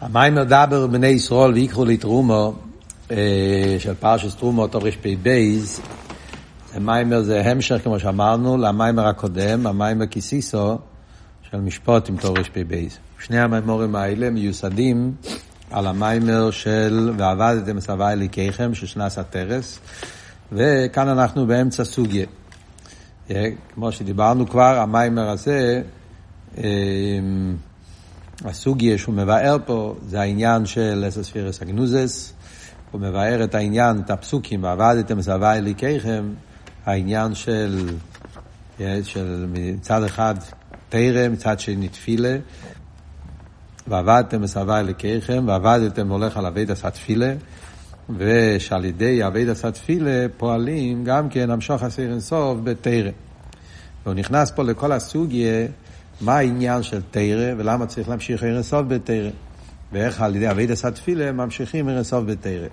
המיימר דבר בני ישראל ויקחו לי תרומו של פרשס תרומו תרפ"ב המיימר זה המשך כמו שאמרנו למיימר הקודם, המיימר קיסיסו של משפוט עם תרפ"ב. שני המיימורים האלה מיוסדים על המיימר של ועבדתם סבי אליקיכם של שנס הטרס וכאן אנחנו באמצע סוגיה. כמו שדיברנו כבר, המיימר הזה הסוגיה שהוא מבאר פה זה העניין של אסספירס אגנוזס, הוא מבאר את העניין, את הפסוקים, ועבדתם סבי אליקיכם, העניין של, של מצד אחד תרא, מצד שני תפילה, ועבדתם מסבי אליקיכם, ועבדתם הולך על אבית עשה תפילה, ושעל ידי אבית עשה תפילה פועלים גם כן המשוך הסיר אינסוף בתרא. והוא נכנס פה לכל הסוגיה מה העניין של תרא ולמה צריך להמשיך אירסוף בתרא. ואיך על ידי אבידס התפילה ממשיכים אירסוף בתרא.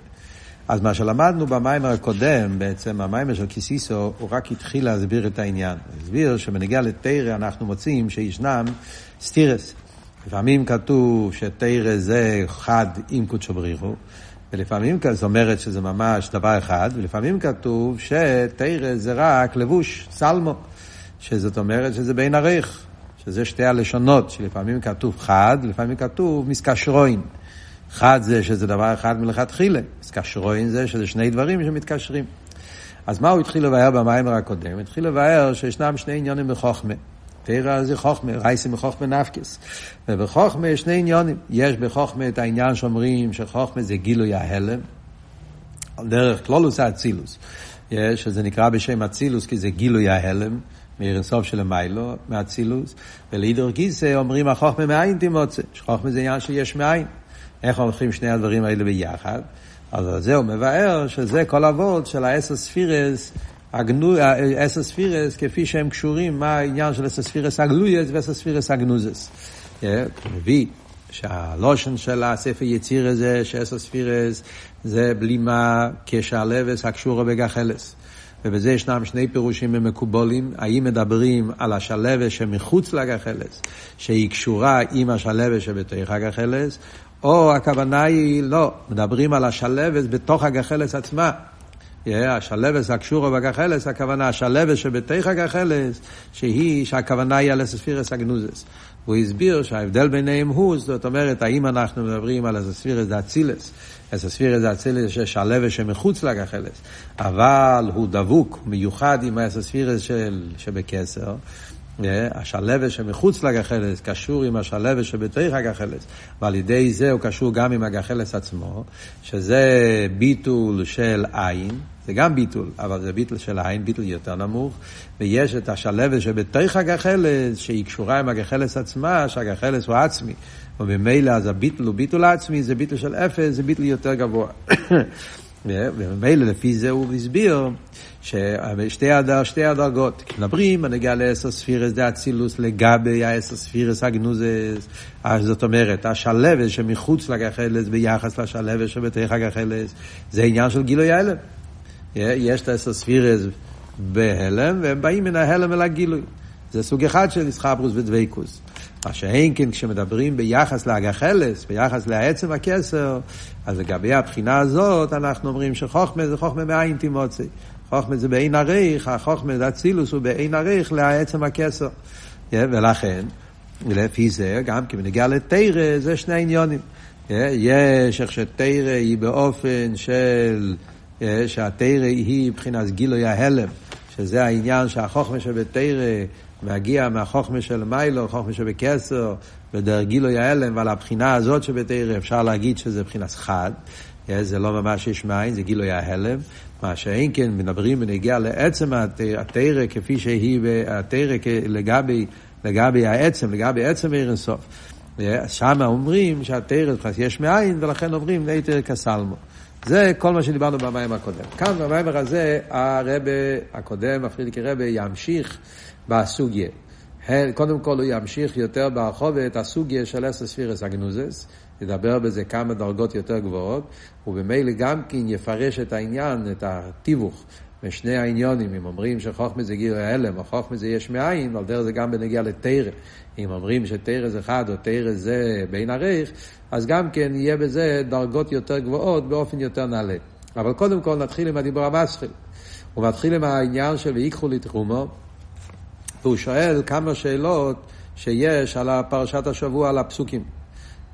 אז מה שלמדנו במיימר הקודם, בעצם המיימר של קיסיסו, הוא רק התחיל להסביר את העניין. הסביר שבנגיע לתרא אנחנו מוצאים שישנם סטירס. לפעמים כתוב שתרא זה חד עם קודשו בריחו, ולפעמים זאת אומרת שזה ממש דבר אחד, ולפעמים כתוב שתרא זה רק לבוש, סלמו, שזאת אומרת שזה בין עריך. שזה שתי הלשונות, שלפעמים כתוב חד, לפעמים כתוב מסקשרוין. חד זה שזה דבר אחד מלכתחילה, מסקשרוין זה שזה שני דברים שמתקשרים. אז מה הוא התחיל לבאר במיימר הקודם? התחיל לבאר שישנם שני עניונים בחוכמה. תראה זה חוכמה, רייסים בחוכמה נפקס. ובחוכמה יש שני עניונים. יש בחוכמה את העניין שאומרים שחוכמה זה גילוי ההלם, דרך כלולוס האצילוס. שזה נקרא בשם אצילוס כי זה גילוי ההלם. מאירסוף של המיילו, מאצילוס, ולעידור גיסא אומרים החוכמה מאין תימוצא, שחוכמה זה עניין של יש מאין. איך הולכים שני הדברים האלה ביחד? אז זהו מבאר שזה כל אבות של האסר ספירס, אסר ספירס כפי שהם קשורים, מה העניין של אסר ספירס הגלויס ואסר ספירס הגנוזס. הוא מביא שהלושן של הספר יציר הזה, שאסר ספירס זה בלימה כשהלבס הקשורה בגחלס. ובזה ישנם שני פירושים ממקובולים, האם מדברים על השלווה שמחוץ לגחלס, שהיא קשורה עם השלווה שבתוך הגחלס, או הכוונה היא, לא, מדברים על השלווה בתוך הגחלס עצמה. Yeah, השלווס הקשורה בגחלס, הכוונה השלווס שבתוך הגחלס, שהיא, שהכוונה היא על הספירס הגנוזס. והוא הסביר שההבדל ביניהם הוא, זאת אומרת, האם אנחנו מדברים על הספירס דאצילס, הספירס דאצילס שיש הלבש שמחוץ לגחלס, אבל הוא דבוק, מיוחד עם הספירס של, שבקסר, השלבש שמחוץ לגחלס קשור עם השלבש שבתוך הגחלס, ועל ידי זה הוא קשור גם עם הגחלס עצמו, שזה ביטול של עין, זה גם ביטול, אבל זה ביטול של עין, ביטול יותר נמוך, ויש את השלבש שבתוך הגחלס, שהיא קשורה עם הגחלס עצמה, שהגחלס הוא עצמי, וממילא אז הביטול הוא ביטול עצמי, זה ביטול של אפס, זה ביטול יותר גבוה. וממילא לפי זה הוא הסביר ששתי הדר, הדרגות, מדברים בנגיע לעשר ספירס דה אצילוס לגבי העשר ספירס הגנוזס, זאת אומרת, השלבת שמחוץ לגחלס ביחס לשלבת שבתוך הגחלס, זה עניין של גילוי ההלם. יש את העשר ספירס בהלם, והם באים מן ההלם אל הגילוי. זה סוג אחד של ישחברוס ודבקוס. מה שאין כן כשמדברים ביחס להגחלס, ביחס לעצם הכסר, אז לגבי הבחינה הזאת אנחנו אומרים שחוכמה זה חוכמה מאין תימוצי. חוכמה זה בעין הריך, החוכמה זה אצילוס הוא בעין הריך לעצם הכסר. ולכן, ולפי זה, גם כי בנגיע לתרא, זה שני עניונים. יש איך שתרא היא באופן של, שהתרא היא מבחינת גילוי ההלם, שזה העניין שהחוכמה שבתרא מגיע מהחוכמה של מיילו, חוכמה שבקסר, ודרך גילוי ההלם, ועל הבחינה הזאת שבתרא אפשר להגיד שזה מבחינת חד. זה לא ממש יש מאין, זה גילוי ההלם. מה שאין כן מדברים בנגיע לעצם התרא כפי שהיא, התרא לגבי, לגבי העצם, לגבי עצם עיר אינסוף. שם אומרים שהתרא יש מאין, ולכן אומרים נתר כסלמו. זה כל מה שדיברנו במים הקודם. כאן במים הזה הרבה הקודם, הפרידיקי רבה, ימשיך בסוגיה. קודם כל הוא ימשיך יותר ברחובת הסוגיה של אסר ספירס הגנוזס, ידבר בזה כמה דרגות יותר גבוהות, ובמילא גם כן יפרש את העניין, את התיווך ושני העניונים, אם אומרים שחוכמה זה גיר ההלם, או חוכמה זה יש מאין, על דרך זה גם בנגיע לתרא. אם אומרים שתרא זה חד או תרא זה בין עריך, אז גם כן יהיה בזה דרגות יותר גבוהות באופן יותר נעלה. אבל קודם כל נתחיל עם הדיבור המסחיל. הוא מתחיל עם העניין של ויקחו לי תחומו, והוא שואל כמה שאלות שיש על פרשת השבוע, על הפסוקים.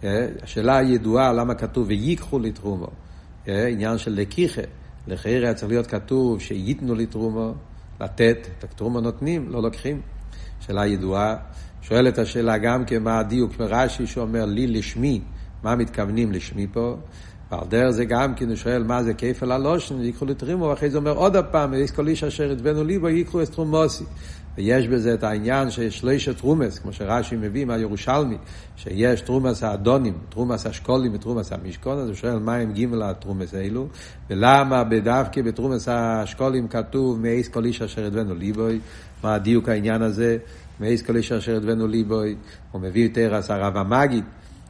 אה, השאלה הידועה, למה כתוב ויקחו לי תחומו? אה, עניין של לקיחה. לחייר היה צריך להיות כתוב שייתנו לי תרומו, לתת, את התרומו נותנים, לא לוקחים. שאלה ידועה. שואלת השאלה גם כן מה הדיוק מרש"י שאומר לי לשמי, מה מתכוונים לשמי פה? ועל דרך זה גם כן הוא שואל מה זה כפל הלושן, ייקחו לתרימו, ואחרי זה אומר עוד הפעם, יש כל איש אשר יתבנו ליבו, ייקחו אסטרומוסי. ויש בזה את העניין שיש שלושה תרומס, כמו שרש"י מביא מהירושלמי, שיש תרומס האדונים, תרומס השקולים ותרומס המשכון, אז הוא שואל מה הם גימל התרומס האלו, ולמה בדווקא בתרומס השקולים כתוב מאיס כל איש אשר ידבנו ליבוי, מה הדיוק העניין הזה, מאת כל איש אשר ידבנו ליבו, הוא מביא יותר אז הרב המגיד,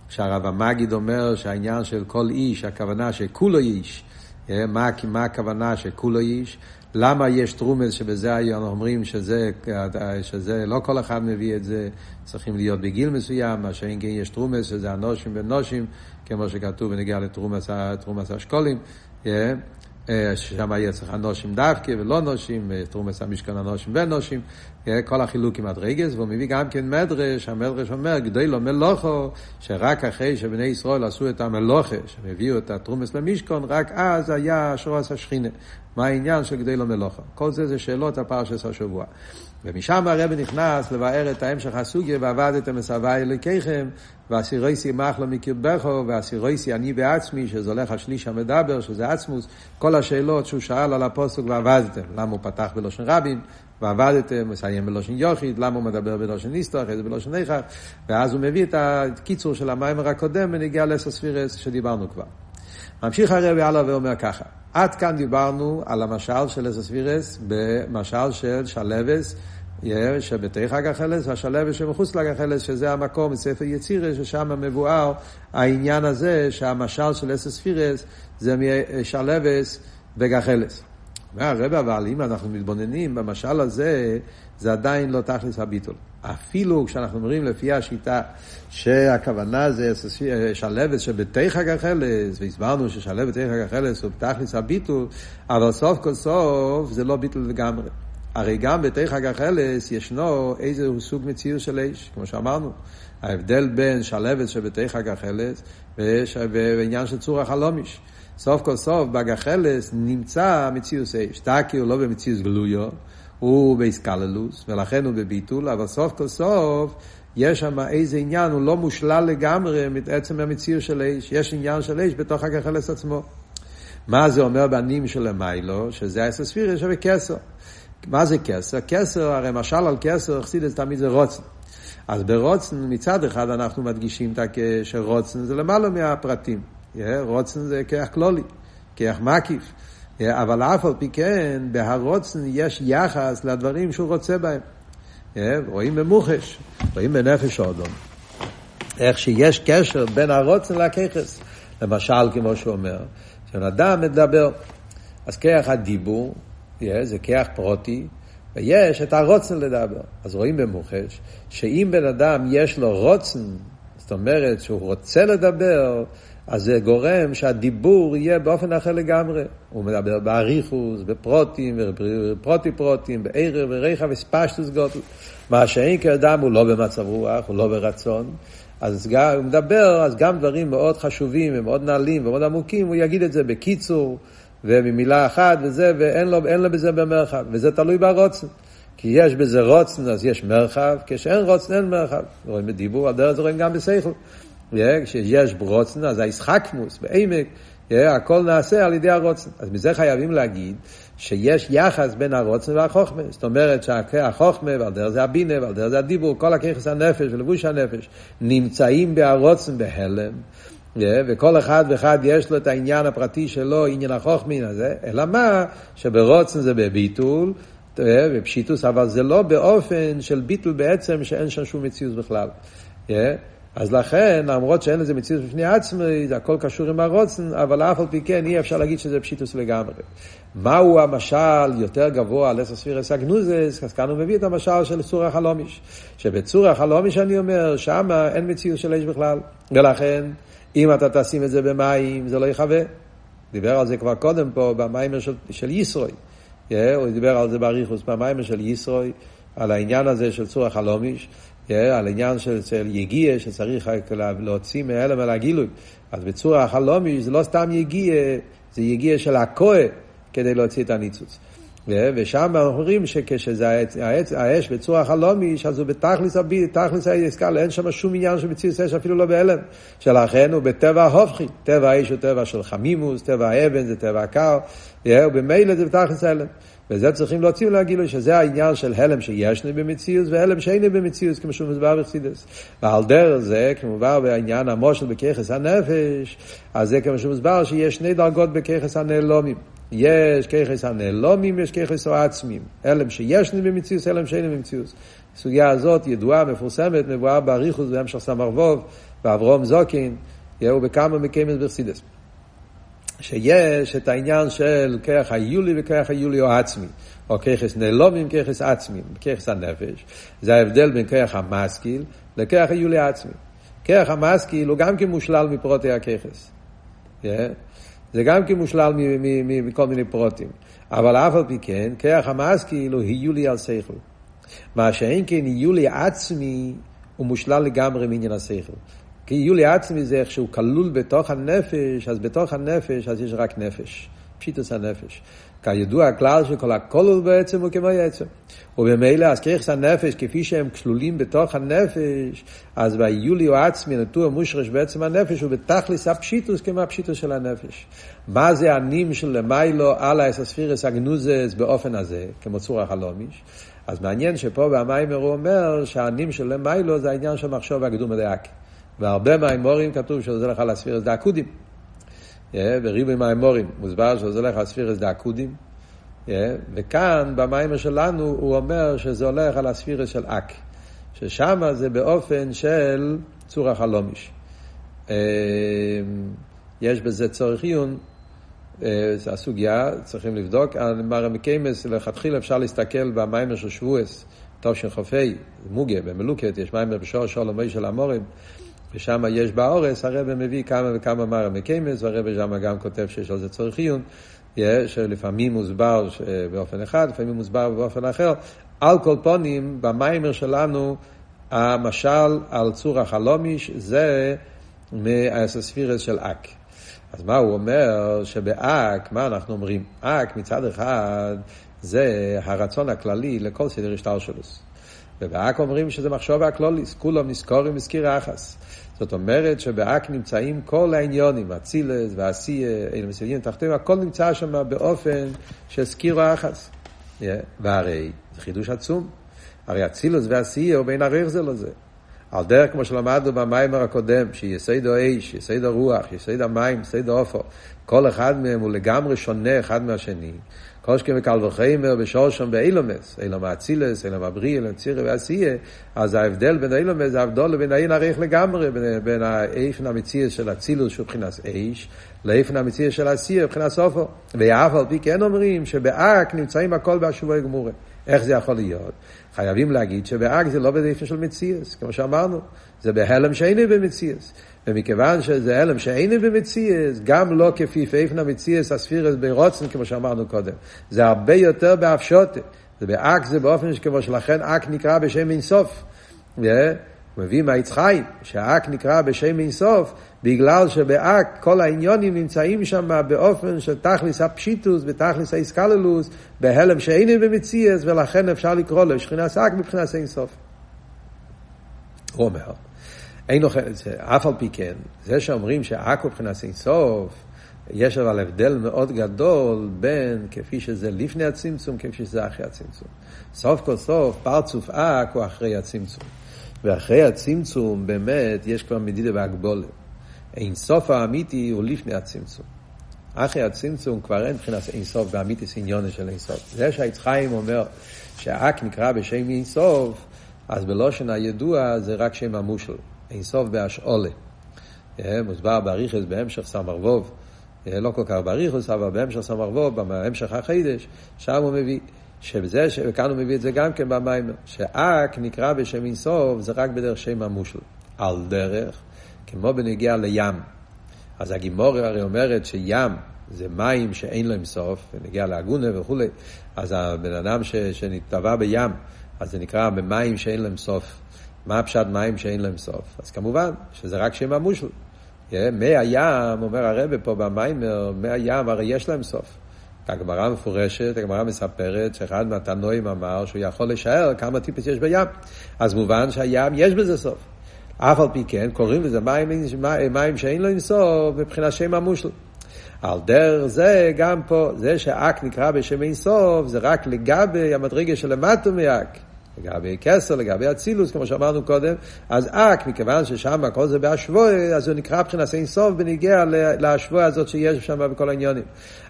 שהרב המגיד אומר שהעניין של כל איש, הכוונה שכולו איש, אה, מה, מה הכוונה שכולו איש? למה יש תרומות שבזה היום אומרים שזה, שזה לא כל אחד מביא את זה, צריכים להיות בגיל מסוים, מה שאין כן יש תרומות שזה אנשים ונשים, כמו שכתוב בנוגע לתרומת השקלים, אה, ששם יהיה צריך אנושים דווקא ולא נושים, תרומס המשכן אנושים ונושים, אה, כל החילוק עם הדרגס, והוא מביא גם כן מדרש, המדרש אומר, גדוי לו מלוכו, שרק אחרי שבני ישראל עשו את המלוכה, שהם הביאו את התרומס למשכון, רק אז היה שורס השכינה. מה העניין של גדוי לו מלוכו? כל זה זה שאלות הפרשס השבוע. ומשם הרבי נכנס לבאר את ההמשך הסוגיה, ועבדתם מסבי אלוקיכם, ואסירויסי מחלו מקרבכו, ואסירויסי אני בעצמי, שזה הולך השליש המדבר, שזה עצמוס, כל השאלות שהוא שאל על הפוסק ועבדתם, למה הוא פתח בלושן רבים, ועבדתם, מסיים בלושן יוחיד, למה הוא מדבר בלושן ניסטר, אחרי זה בלושן איכה, ואז הוא מביא את הקיצור של המיימר הקודם ונגיע לסוספירס שדיברנו כבר. ממשיך הרבי הלאה ואומר ככה, עד כאן דיברנו על המשל של אסספירס במשל של שלבס שבתי חג החלס והשלבס שמחוץ לחג החלס, שזה המקום בספר יצירה, ששם מבואר העניין הזה שהמשל של אסספירס זה משלבס וגחלס. והרב אבל אם אנחנו מתבוננים במשל הזה, זה עדיין לא תכלס הביטול. אפילו כשאנחנו אומרים לפי השיטה שהכוונה זה שלבת שבתי חג החלס, והסברנו ששלבת בתי חג החלס הוא תכלס הביטול, אבל סוף כל סוף זה לא ביטול לגמרי. הרי גם בתי חג החלס ישנו איזשהו סוג מציאות של אש, כמו שאמרנו. ההבדל בין שלבת שבתי חג החלס ועניין של צור החלומיש. סוף כל סוף בגחלס נמצא מציאות אש. טקי הוא לא במציאות גלויו, הוא באיסקללוס, ולכן הוא בביטול, אבל סוף כל סוף יש שם איזה עניין, הוא לא מושלל לגמרי מעצם המציאות של אש. יש עניין של אש בתוך הגחלס עצמו. מה זה אומר בנים של המיילו? שזה האסספירה שווה כסר. מה זה כסר? כסר, הרי משל על כסר, חסידס תמיד זה רוצן. אז ברוצן מצד אחד אנחנו מדגישים שרוצן זה למעלה מהפרטים. רוצן זה כיח כלולי, כיח מקיף. אבל אף על פי כן, בהרוצן יש יחס לדברים שהוא רוצה בהם. רואים במוחש, רואים בנפש האדום. איך שיש קשר בין הרוצן לככס. למשל, כמו שהוא אומר, כשבן אדם מדבר, אז כיח הדיבור, זה כיח פרוטי, ויש את הרוצן לדבר. אז רואים במוחש, שאם בן אדם יש לו רוצן, זאת אומרת שהוא רוצה לדבר, אז זה גורם שהדיבור יהיה באופן אחר לגמרי. הוא מדבר באריכוס, בפרוטים, בפרוטי פרוטים, בערר וריחה וספשטוס גוטל. מה שאין כאדם הוא לא במצב רוח, הוא לא ברצון. אז גם, הוא מדבר, אז גם דברים מאוד חשובים ומאוד נעלים ומאוד עמוקים, הוא יגיד את זה בקיצור וממילה אחת וזה, ואין לו, לו בזה במרחב. וזה תלוי ברוצן. כי יש בזה רוצן, אז יש מרחב, כשאין רוצן אין מרחב. רואים בדיבור, על דרך זה רואים גם בסייכל. כשיש ברוצן, אז הישחקמוס בעמק, הכל נעשה על ידי הרוצן. אז מזה חייבים להגיד שיש יחס בין הרוצן והחוכמה. זאת אומרת שהחוכמה, ועל דרך זה הבינה, ועל דרך זה הדיבור, כל הככס הנפש ולבוש הנפש, נמצאים בהרוצן בהלם. וכל אחד ואחד יש לו את העניין הפרטי שלו, עניין החוכמין הזה, אלא מה? שברוצן זה בביטול, בפשיטוס, אבל זה לא באופן של ביטול בעצם שאין שם שום מציאות בכלל. אז לכן, למרות שאין לזה מציאות בפני עצמי, זה הכל קשור עם הרוצן, אבל אף על פי כן אי אפשר להגיד שזה פשיטוס לגמרי. מהו המשל יותר גבוה על עשר ספירס הגנוזס? אז כאן הוא מביא את המשל של צור החלומיש. שבצור החלומיש אני אומר, שם אין מציאות של אש בכלל. ולכן, אם אתה תשים את זה במים, זה לא יחווה. דיבר על זה כבר קודם פה, במיימר של, של ישרוי. Yeah, הוא דיבר על זה באריכוס במיימר של ישרוי, על העניין הזה של צור החלומיש. על עניין של, של יגיע שצריך להוציא מהלם על הגילוי. אז בצורה החלומי זה לא סתם יגיע, זה יגיע של הכוה כדי להוציא את הניצוץ. ושם אנחנו אומרים שכשזה העץ, האש בצורה חלומי, אז הוא בתכלס הביט, תכלס העסקה, אין שם שום עניין של מציאות אש אפילו לא בהלם. שלכן הוא בטבע ההופכי, טבע האש הוא טבע של חמימוס, טבע האבן זה טבע הקר, ובמילא זה בתכלס ההלם. וזה צריכים להוציא ולהגיד לו שזה העניין של הלם שישנו במציאות והלם שאינו במציאות, כמו שהוא מסבר בחסידס. ועל דרך זה, כמו מובא בעניין המושל בככס הנפש, אז זה כמו שהוא מסבר שיש שני דרגות בככס הנעלומים. יש ככס הנעלומים, יש ככס העצמים. הלם שישנו במציאות, הלם שאינו במציאות. הסוגיה הזאת ידועה, מפורסמת, מבואה באריכוס בהמשך סמר ואברום זוקין, יהיו בכמה מקיימס בחסידס. שיש את העניין של כרך היולי וכרך היולי או עצמי, או ככס נעלומים, ככס עצמי, ככס הנפש. זה ההבדל בין כרך המשכיל לכרך היולי העצמי. כרך המשכיל הוא גם כן מושלל מפרוטי הככס. Yeah. זה גם כן מושלל מכל מיני פרוטים. אבל אף על פי כן, כרך המשכיל הוא היולי על שכל. מה שאין כן היולי עצמי הוא מושלל לגמרי מעניין השכל. כי יולי עצמי זה איך שהוא כלול בתוך הנפש, אז בתוך הנפש אז יש רק נפש, פשיטוס הנפש. כידוע הכלל שכל הכולל בעצם הוא כמו יצם. וממילא אז כיחס הנפש, כפי שהם כלולים בתוך הנפש, אז ביולי או עצמי, נטור מושרש בעצם הנפש, הוא בתכלס הפשיטוס כמו הפשיטוס של הנפש. מה זה הנים של למיילו על האסספירס הגנוזס באופן הזה, כמו צור החלומיש? אז מעניין שפה במיימר הוא אומר שהנים של למיילו זה העניין של מחשוב הקדום הדאק. והרבה מהאמורים כתוב שזה הולך על הספירס דאקודים. בריבי מהאמורים מוסבר שזה הולך על ספירס דאקודים. וכאן, במיימר שלנו, הוא אומר שזה הולך על הספירס של אק. ששם זה באופן של צור החלומיש. יש בזה צורך עיון, זו הסוגיה, צריכים לבדוק. מר מקיימס, לכתחילה אפשר להסתכל במיימר של שבועס, תושן חופי, מוגה, במלוקת, יש מיימר בשור שולמי של המורים. ושם יש באורס, הרב מביא כמה וכמה מרא מקיימס, והרב שם גם כותב שיש על זה צורך עיון, שלפעמים מוסבר באופן אחד, לפעמים מוסבר באופן אחר. על כל פונים, במיימר שלנו, המשל על צור החלומיש זה מהאסספירס של אק. אז מה הוא אומר? שבאק, מה אנחנו אומרים? אק מצד אחד זה הרצון הכללי לכל סדר השטלשלוס. ובאק אומרים שזה מחשוב הכלוליס, כולם נזכורים מזכיר אחס. זאת אומרת שבאק נמצאים כל העניונים, אצילס ועשייה, אלה מסביבים תחתיהם, הכל נמצא שם באופן סקירו אחס. והרי זה חידוש עצום. הרי אצילוס ועשייה הוא בין ערך זה לזה. על דרך כמו שלמדנו במיימר הקודם, שיסד האש, יסד הרוח, יסד המים, יסד האופו, כל אחד מהם הוא לגמרי שונה אחד מהשני. חושקם וקל וחיימר בשורשם באילומס, אילום האצילס, אילום הבריא, אילום צירי ועשייה, אז ההבדל בין אילומס זה הבדול בין העין עריך לגמרי, בין, בין האיפן המציע של אצילוס שהוא מבחינת אש, לאיפן המציע של עשייה מבחינת סופו. ואף על פי כן אומרים שבאק נמצאים הכל בהשבועי גמורה. איך זה יכול להיות? חייבים להגיד שבאק זה לא באיפן של מציאס, כמו שאמרנו, זה בהלם שאינו במציאס. ומכיוון שזה הלם שאינו במציאס, גם לא כפי פייפנה מציאס הספירס ברוצן, כמו שאמרנו קודם. זה הרבה יותר באפשוטה. זה באק זה באופן שכמו שלכן אק נקרא בשם אינסוף. הוא מביא מהעץ חיים, שהאק נקרא בשם אינסוף, בגלל שבאק כל העניונים נמצאים שם באופן של תכליס הפשיטוס ותכליס האיסקללוס, בהלם שאינו במציאס, ולכן אפשר לקרוא לו שכינה סאק מבחינת אינסוף. הוא אומר, אין את זה. אף על פי כן, זה שאומרים שעכו מבחינת אינסוף, יש אבל הבדל מאוד גדול בין כפי שזה לפני הצמצום, כפי שזה אחרי הצמצום. סוף כל סוף, פרצוף אק הוא אחרי הצמצום. ואחרי הצמצום, באמת, יש כבר מדידה והגבולה. אינסוף האמיתי הוא לפני הצמצום. אחרי הצמצום כבר אין מבחינת אינסוף באמיתי סניונה של אינסוף. זה שהיצחיים אומר שהאק נקרא בשם אינסוף, אז בלושן הידוע זה רק שם המושל. אינסוף בהשאולה. מוסבר באריכס בהמשך סמר ווב, לא כל כך באריכוס, אבל בהמשך סמר ווב, בהמשך החידש, שם הוא מביא. שבזה, וכאן הוא מביא את זה גם כן במים, שאק נקרא בשם אינסוף זה רק בדרך שם המושל. על דרך, כמו בנגיע לים. אז הגימור הרי אומרת שים זה מים שאין להם סוף, ונגיע לאגונה וכולי, אז הבן אדם ש, שנטבע בים, אז זה נקרא במים שאין להם סוף. מה הפשט מים שאין להם סוף? אז כמובן שזה רק שם המושל. מי הים, אומר הרבה פה במיימר, מי הים הרי יש להם סוף. הגמרא מפורשת, הגמרא מספרת שאחד מהתנועים אמר שהוא יכול לשער כמה טיפס יש בים. אז מובן שהים יש בזה סוף. אף על פי כן קוראים לזה מים, מים שאין להם סוף מבחינת שם המושל. על דרך זה גם פה, זה שאק נקרא בשם אין סוף, זה רק לגבי המדרגה שלמטו מאק. לגבי כסר, לגבי אצילוס, כמו שאמרנו קודם, אז אק, מכיוון ששם הכל זה בהשווי, אז הוא נקרא מבחינת אין סוף בניגיע להשווי הזאת שיש שם בכל העניונים.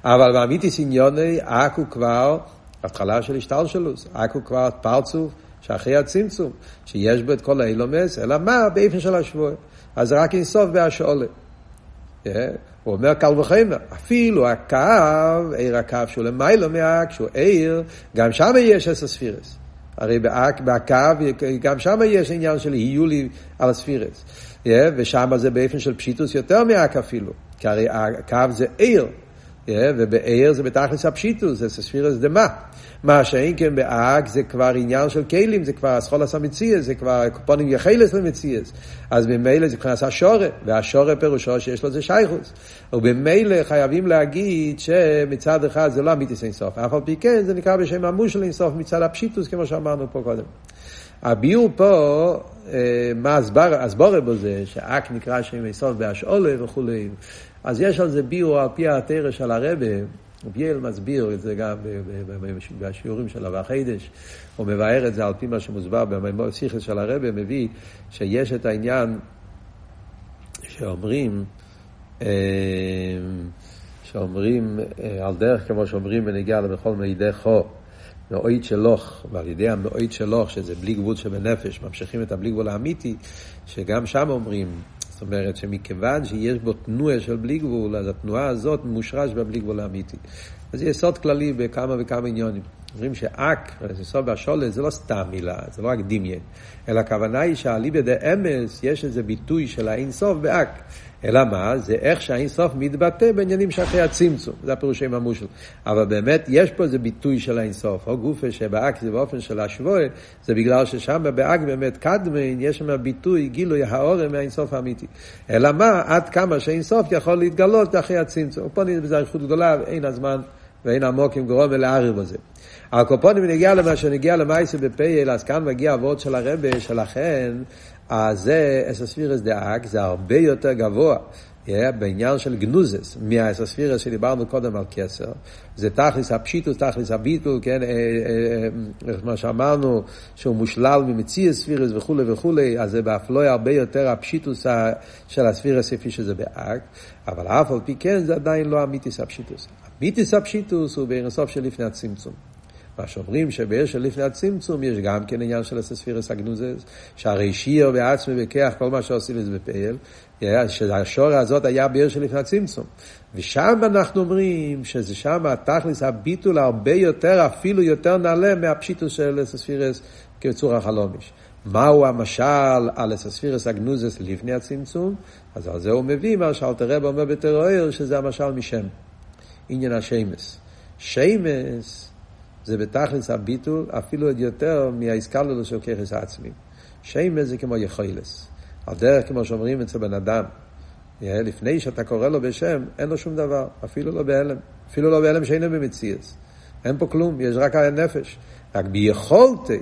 אבל באמיתיס עניוני, אק הוא כבר התחלה של השתלשלוס, אק הוא כבר פרצוף שאחרי הצמצום, שיש בו את כל האילומס, אלא מה? באיפה של השווי. אז רק אין סוף בהשאולה. Yeah. הוא אומר קל וחמר, אפילו הקו, עיר הקו שהוא למיילו מהק, שהוא עיר, גם שם יש עשר ספירס. הרי בקו, גם שם יש עניין של יהיו לי על הספירס. ושם זה באופן של פשיטוס יותר מהק אפילו. כי הרי הקו זה עיר, ובעיר זה בתכלס הפשיטוס, זה ספירס דמה. מה שאין כן באג זה כבר עניין של כלים, זה כבר אסכולס המציאס, זה כבר קופונים יחלס למציאס. אז במילא זה מבחינת השורה, והשורה פירושו שיש לו זה שייכוס. ובמילא חייבים להגיד שמצד אחד זה לא אמיתיס אינסוף, אף על פי כן זה נקרא בשם המושל אינסוף מצד הפשיטוס, כמו שאמרנו פה קודם. הביאור פה, אה, מה הסבורה בו זה, שאק נקרא שם אינסוף בהשאולה וכולי. אז יש על זה ביאור על פי התרא של הרבה. רביאל מסביר את זה גם בשיעורים של אבא חידש, הוא מבאר את זה על פי מה שמוסבר במימור סיכס של הרבה, מביא שיש את העניין שאומרים, אה, שאומרים אה, על דרך כמו שאומרים בנגיעה לבכל מידי חו, מאוית שלוך, ועל ידי המאוית שלוך, שזה בלי גבול שבנפש, ממשיכים את הבלי גבול האמיתי, שגם שם אומרים, זאת אומרת שמכיוון שיש בו תנועה של בלי גבול, אז התנועה הזאת מושרש בבלי גבול האמיתי. אז יש סוד כללי בכמה וכמה עניונים. אומרים שאק, סוד והשולת, זה לא סתם מילה, זה לא רק דמיין, אלא הכוונה היא שהליבא דה אמס, יש איזה ביטוי של האין סוף באק. אלא מה? זה איך שהאין סוף מתבטא בעניינים שאחרי הצמצום, זה הפירוש עם המושל. אבל באמת יש פה איזה ביטוי של האין סוף, או גופה שבאק זה באופן של השבועה, זה בגלל ששם באק באמת קדמין, יש שם ביטוי גילוי האורם מהאין סוף האמיתי. אלא מה? עד כמה שהאין סוף יכול להתגלות אחרי הצמצום. פה נראה בזה אריכות גדולה, ואין הזמן ואין עמוק עם גרום ולערב בזה. הקופונים נגיע למה שנגיע למייסה בפייל, אז כאן מגיע אבות של הרבה, שלכן, אז זה אסספירס דאק, זה הרבה יותר גבוה. בעניין של גנוזס, מהאסספירס שדיברנו קודם על כסר, זה תכלס הפשיטוס, תכלס הביטול, כן, אה, אה, אה, מה שאמרנו, שהוא מושלל ממציא הספירס וכולי וכולי, אז זה באפלוי הרבה יותר הפשיטוס של הספירס כפי שזה באק, אבל אף על פי כן זה עדיין לא אמיתיס הפשיטוס. אמיתיס הפשיטוס הוא בערב סוף של לפני הצמצום. מה שאומרים שבאר של לפני הצמצום יש גם כן עניין של הספירס הגנוזס, שהרי שיר בעצמי וכח, כל מה שעושים את זה בפעל, שהשור הזאת היה באר של לפני הצמצום. ושם אנחנו אומרים שזה שם התכלס הביטול הרבה יותר, אפילו יותר נעלה מהפשיטוס של הספירס כצור החלומיש. מהו המשל על הספירס הגנוזס לפני הצמצום? אז על זה הוא מביא מה שאלתר אומר בטרור, שזה המשל משם. עניין השמס. שמס זה בתכלס הביטול אפילו עוד יותר מהאיסקלולו של ככס העצמי. שמש זה כמו יכולס. על דרך כמו שאומרים אצל בן אדם, לפני שאתה קורא לו בשם, אין לו שום דבר, אפילו לא בהלם. אפילו לא בהלם שאינו במציאס. אין פה כלום, יש רק הנפש. רק ביכולתי,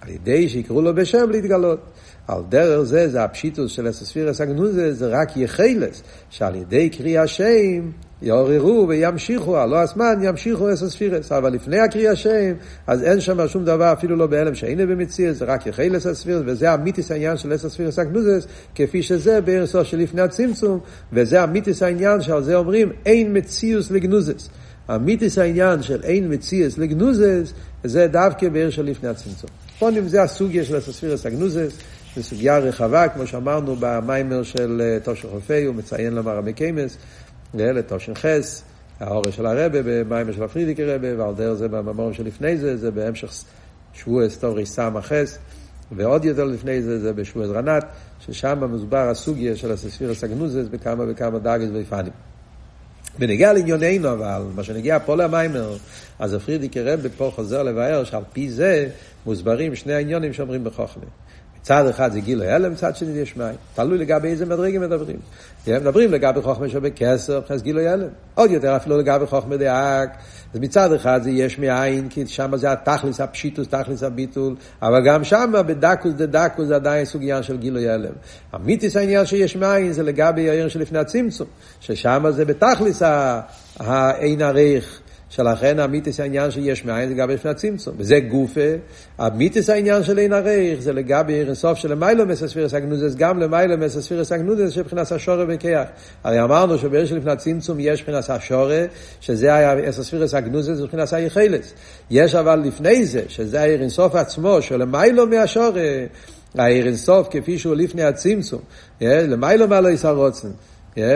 על ידי שיקראו לו בשם להתגלות. על דרך זה, זה הפשיטוס של אסספירס הגנוזה, זה רק יחלס, שעל ידי קריאה השם יעוררו וימשיכו, הלא הזמן ימשיכו אס הספירס. אבל לפני הקריאה השם, אז אין שם שום דבר, אפילו לא בהלם שאינה במציאס, זה רק יחל אס הספירס, וזה המיתיס העניין של אס הספירס הגנוזס, כפי שזה בערסו של לפני הצמצום, וזה המיתיס העניין שעל זה אומרים, אין מציאוס לגנוזס. המיתיס העניין של אין מציאס לגנוזס, זה דווקא בעיר של לפני הצמצום. פה זה הסוגיה של הספירס הגנוזס, זו סוגיה רחבה, כמו שאמרנו במיימר של תושן חופי, הוא מציין למר המקיימס, לתושן חס, האורש של הרבה במיימר של הפרידיקי רבה, ועל דרך זה במאמרים שלפני זה, זה בהמשך שבוע אסטורי סם החס, ועוד יותר לפני זה, זה בשבוע רנת, ששם מוסבר הסוגיה של הספירס הגנוזס בכמה וכמה דאגס ויפנים. בנגיע לענייננו אבל, מה שנגיע פה למיימר, אז הפרידיקי רבה פה חוזר לבאר שעל פי זה מוסברים שני העניונים שאומרים בחוכמה. צד אחד זה גילוי הלם, צד שני יש מים. תלוי לגבי איזה מדרגים מדברים. מדברים לגבי חוכמה שבכסר, אז גילוי הלם. עוד יותר אפילו לגבי חוכמה דאק. אז מצד אחד זה יש מאין, כי שם זה התכלס, הפשיטוס, תכלס הביטול, אבל גם שם בדקוס דדקוס זה עדיין סוגיה של גילוי הלם. המיתיס העניין שיש מאין זה לגבי העיר שלפני הצמצום, ששם זה בתכלס האין עריך. שלכן המיתוס העניין שיש מאין זה לגבי לפני הצמצום. וזה גופה, המיתוס העניין של אין הרייך זה לגבי אינסוף של מיילו מסספירס הגנוזס, גם למיילו מסספירס הגנוזס שבחינת השורה וכיח. הרי אמרנו שבעיר של לפני הצמצום יש מבחינת השורה, שזה היה אסספירס הגנוזס ובחינת היחלס. יש אבל לפני זה, שזה העיר אינסוף עצמו, שלמיילו מהשורה, העיר אינסוף כפי שהוא לפני הצמצום, למיילו מעלו ישרוצן.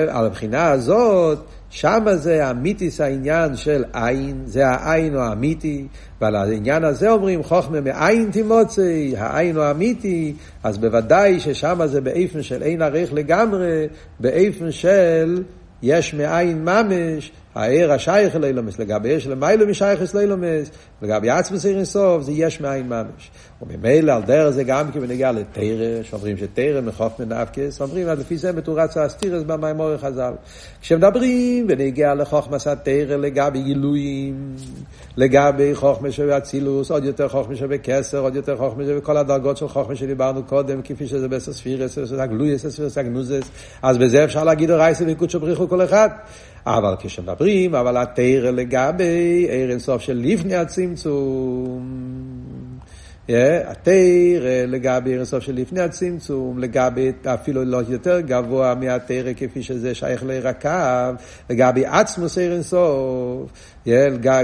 על הבחינה הזאת, שם זה האמיתיס העניין של עין, זה העין הוא האמיתי, ועל העניין הזה אומרים חוכמה מאין תימוצי, העין הוא האמיתי, אז בוודאי ששם זה באיפן של אין ערך לגמרי, באיפן של יש מאין ממש, הער השייך לאילומס, לגבי יש למיילו משייכס לאילומס, לגבי עצמס עיר אינסוף, זה יש מאין ממש. וממילא על דרך זה גם כי בנגיע לתרא, שאומרים שתרא מחוף מנפקס, אומרים, אז לפי זה מתורץ האסתירס במימור חז"ל. כשמדברים בנגיע לחוכמס התרא לגבי גילויים, לגבי חוכמה שבאצילוס, עוד יותר חוכמה שבקסר, עוד יותר חוכמה שבכל הדרגות של חוכמה שדיברנו קודם, כפי שזה בסספירס, הגלויס, סספירס, הגנוזס, אז בזה אפשר להגיד רייסה וקודשו בריחו כל אחד. אבל כשמדברים, אבל התרא לגבי ער אינסוף של לפני הצמצום. התרא לגבי אינסוף של לפני הצמצום, לגבי אפילו לא יותר גבוה מהתרא כפי שזה שייך לרקב, לגבי עצמוס אינסוף,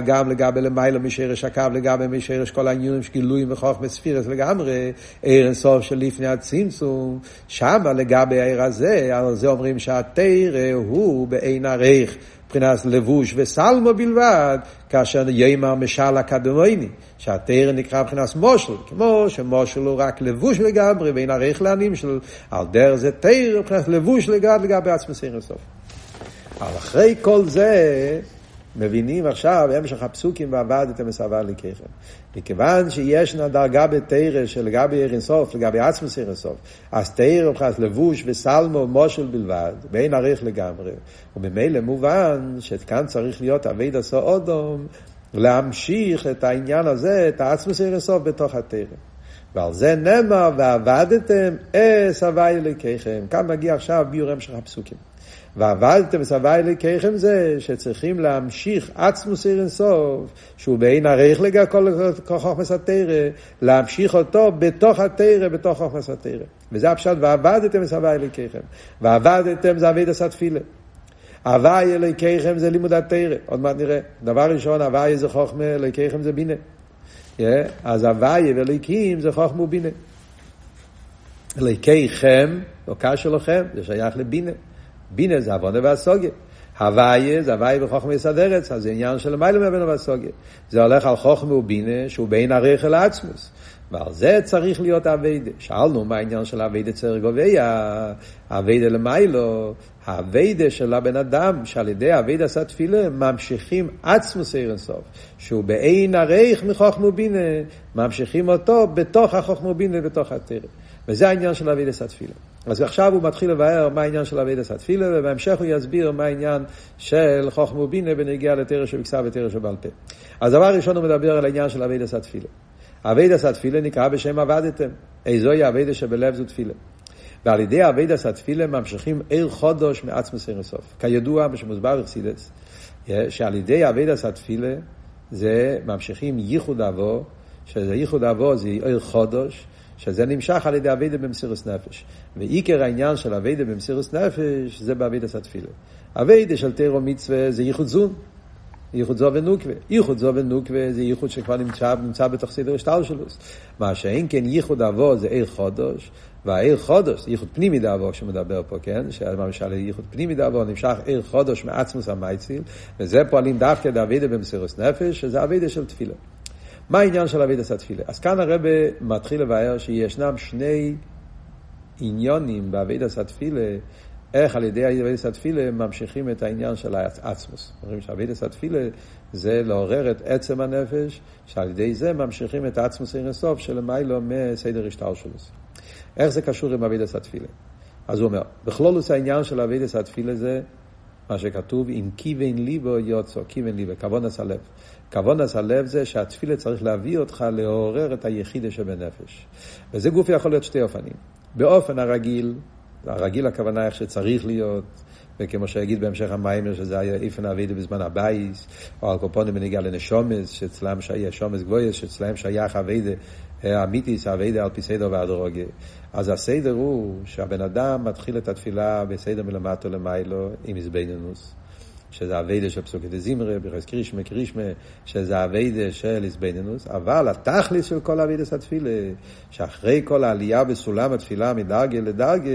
גם לגבי למיילו משרש הקו, לגבי משרש כל העניינים שגילויים וחוכמה ספירס לגמרי, אינסוף של לפני הצמצום, שמה לגבי העיר הזה, על זה אומרים שהתרא הוא בעין ערך. מבחינת לבוש וסלמו בלבד, כאשר יימר משל אקדמייני, שהתרא נקרא מבחינת מושל, כמו שמושל הוא רק לבוש לגמרי, ואין ערך לענים שלו, על דרך זה תרא מבחינת לבוש לגמרי לגבי סיר הסוף. אבל אחרי כל זה, מבינים עכשיו המשך הפסוקים ועבדתם מסעבר לקחם. מכיוון שיש דרגה בתרא שלגבי עיר אינסוף, לגבי עצמוס עיר אינסוף, אז תרא מבחינת לבוש וסלמו מושל בלבד, ואין עריך לגמרי. וממילא מובן שכאן צריך להיות אבי דסו אודום, להמשיך את העניין הזה, את העצמוס עיר אינסוף בתוך התרא. ועל זה נאמר, ועבדתם אס הווי אלוקיכם. כאן מגיע עכשיו ביור המשך הפסוקים. ועבדתם וסבי אלוקיכם זה שצריכים להמשיך עצמוס עיר אינסוף, שהוא בעין ערך לגבי כל חוכמס התרא, להמשיך אותו בתוך התרא, בתוך חוכמס התרא. וזה הפשט, ועבדתם וסבי אלוקיכם. ועבדתם זה אבידס התפילה. הוואי אלוקיכם זה לימוד התרא, עוד מעט נראה. דבר ראשון, הוואי זה חוכמה, אלוקיכם זה בינה. Yeah, אז הוואי ואלוקים זה חוכמה ובינה. אלוקיכם, לא קשר לכם, זה שייך לבינה. בינה זה עוונה והסוגיה. הוויה זה הוויה בחוכמה יסדרץ, אז זה עניין של מיילא מהבנו והסוגיה. זה הולך על חוכמה ובינה שהוא בין ערך אל עצמוס. ועל זה צריך להיות אביידה. שאלנו מה העניין של אביידה צריך גוביה, אביידה למיילו, האביידה של הבן אדם, שעל ידי אביידה עשה תפילה, ממשיכים עצמוס עיר אינסוף, שהוא בעין ערך מחוכמה ובינה, ממשיכים אותו בתוך החוכמה ובינה, בתוך התרם. וזה העניין של אביידה עשה תפילה. אז עכשיו הוא מתחיל לבאר מה העניין של אבידס התפילה, ובהמשך הוא יסביר מה העניין של חוכמה ובינה בנגיע לתרא שבכסה ותרא שבעל פה. אז דבר ראשון הוא מדבר על העניין של אבידס התפילה. אבידס התפילה נקרא בשם עבדתם. איזוהי אבידס שבלב זו תפילה. ועל ידי אבידס התפילה ממשיכים עיר חודש מעצמוס עיר הסוף. כידוע, מה שמוסבר אכסידס, שעל ידי אבידס התפילה זה ממשיכים ייחוד אבו, שזה ייחוד אבו זה עיר חודש, שזה נמשך על ידי אבידה במסירוס נפש. ועיקר העניין של אבידה במסירוס נפש זה באבידה סתפילה. אבידה של תירו מצווה זה ייחוד זון. ייחוד זו ונוקווה. ייחוד זו ונוקווה זה ייחוד שכבר נמצא, נמצא בתוך סדר השטר שלו. מה שאין כן ייחוד אבו זה עיר חודש, והעיר חודש, ייחוד פנימי דאבו שמדבר פה, כן? שלמשל ייחוד פנימי דאבו נמשך עיר חודש מעצמוס המייציל, וזה פועלים דווקא דאבידה במסירות נפש, שזה אבידה של תפילה. מה העניין של אבידה של תפילה? אז כאן הרבה מתחיל לבאר שישנם שני עניונים באבידה של תפילה, איך על ידי אבידה התפילה ממשיכים את העניין של העצמוס. אומרים שאבידה התפילה זה לעורר את עצם הנפש, שעל ידי זה ממשיכים את העצמוס אין הסוף שלמיילו מסדר השטר שלו. איך זה קשור עם אבידס התפילה? אז הוא אומר, בכלולוס העניין של אבידס התפילה זה מה שכתוב, אם כיוון ליבו יוצא, כיוון ליבו, כוונס הלב. כוונס הלב זה שהתפילה צריך להביא אותך לעורר את היחידה שבנפש. וזה גוף יכול להיות שתי אופנים. באופן הרגיל, הרגיל הכוונה איך שצריך להיות, וכמו שיגיד בהמשך המיימר שזה היה איפן אבידה בזמן הבייס, או על קופונים בניגע לנשומס, שאצלם שייך שומס גבויס, שאצלם שייך אבידה אמיתיס אביידה על פי סדר והדרוגה. אז הסדר הוא שהבן אדם מתחיל את התפילה בסדר מלמטו למיילו עם איזבנינוס. שזה אביידה של פסוקי דזימרה, בכרס קרישמה, קרישמה, שזה אביידה של איזבנינוס, אבל התכליס של כל אביידס התפילה, שאחרי כל העלייה בסולם התפילה מדרגה לדרגה,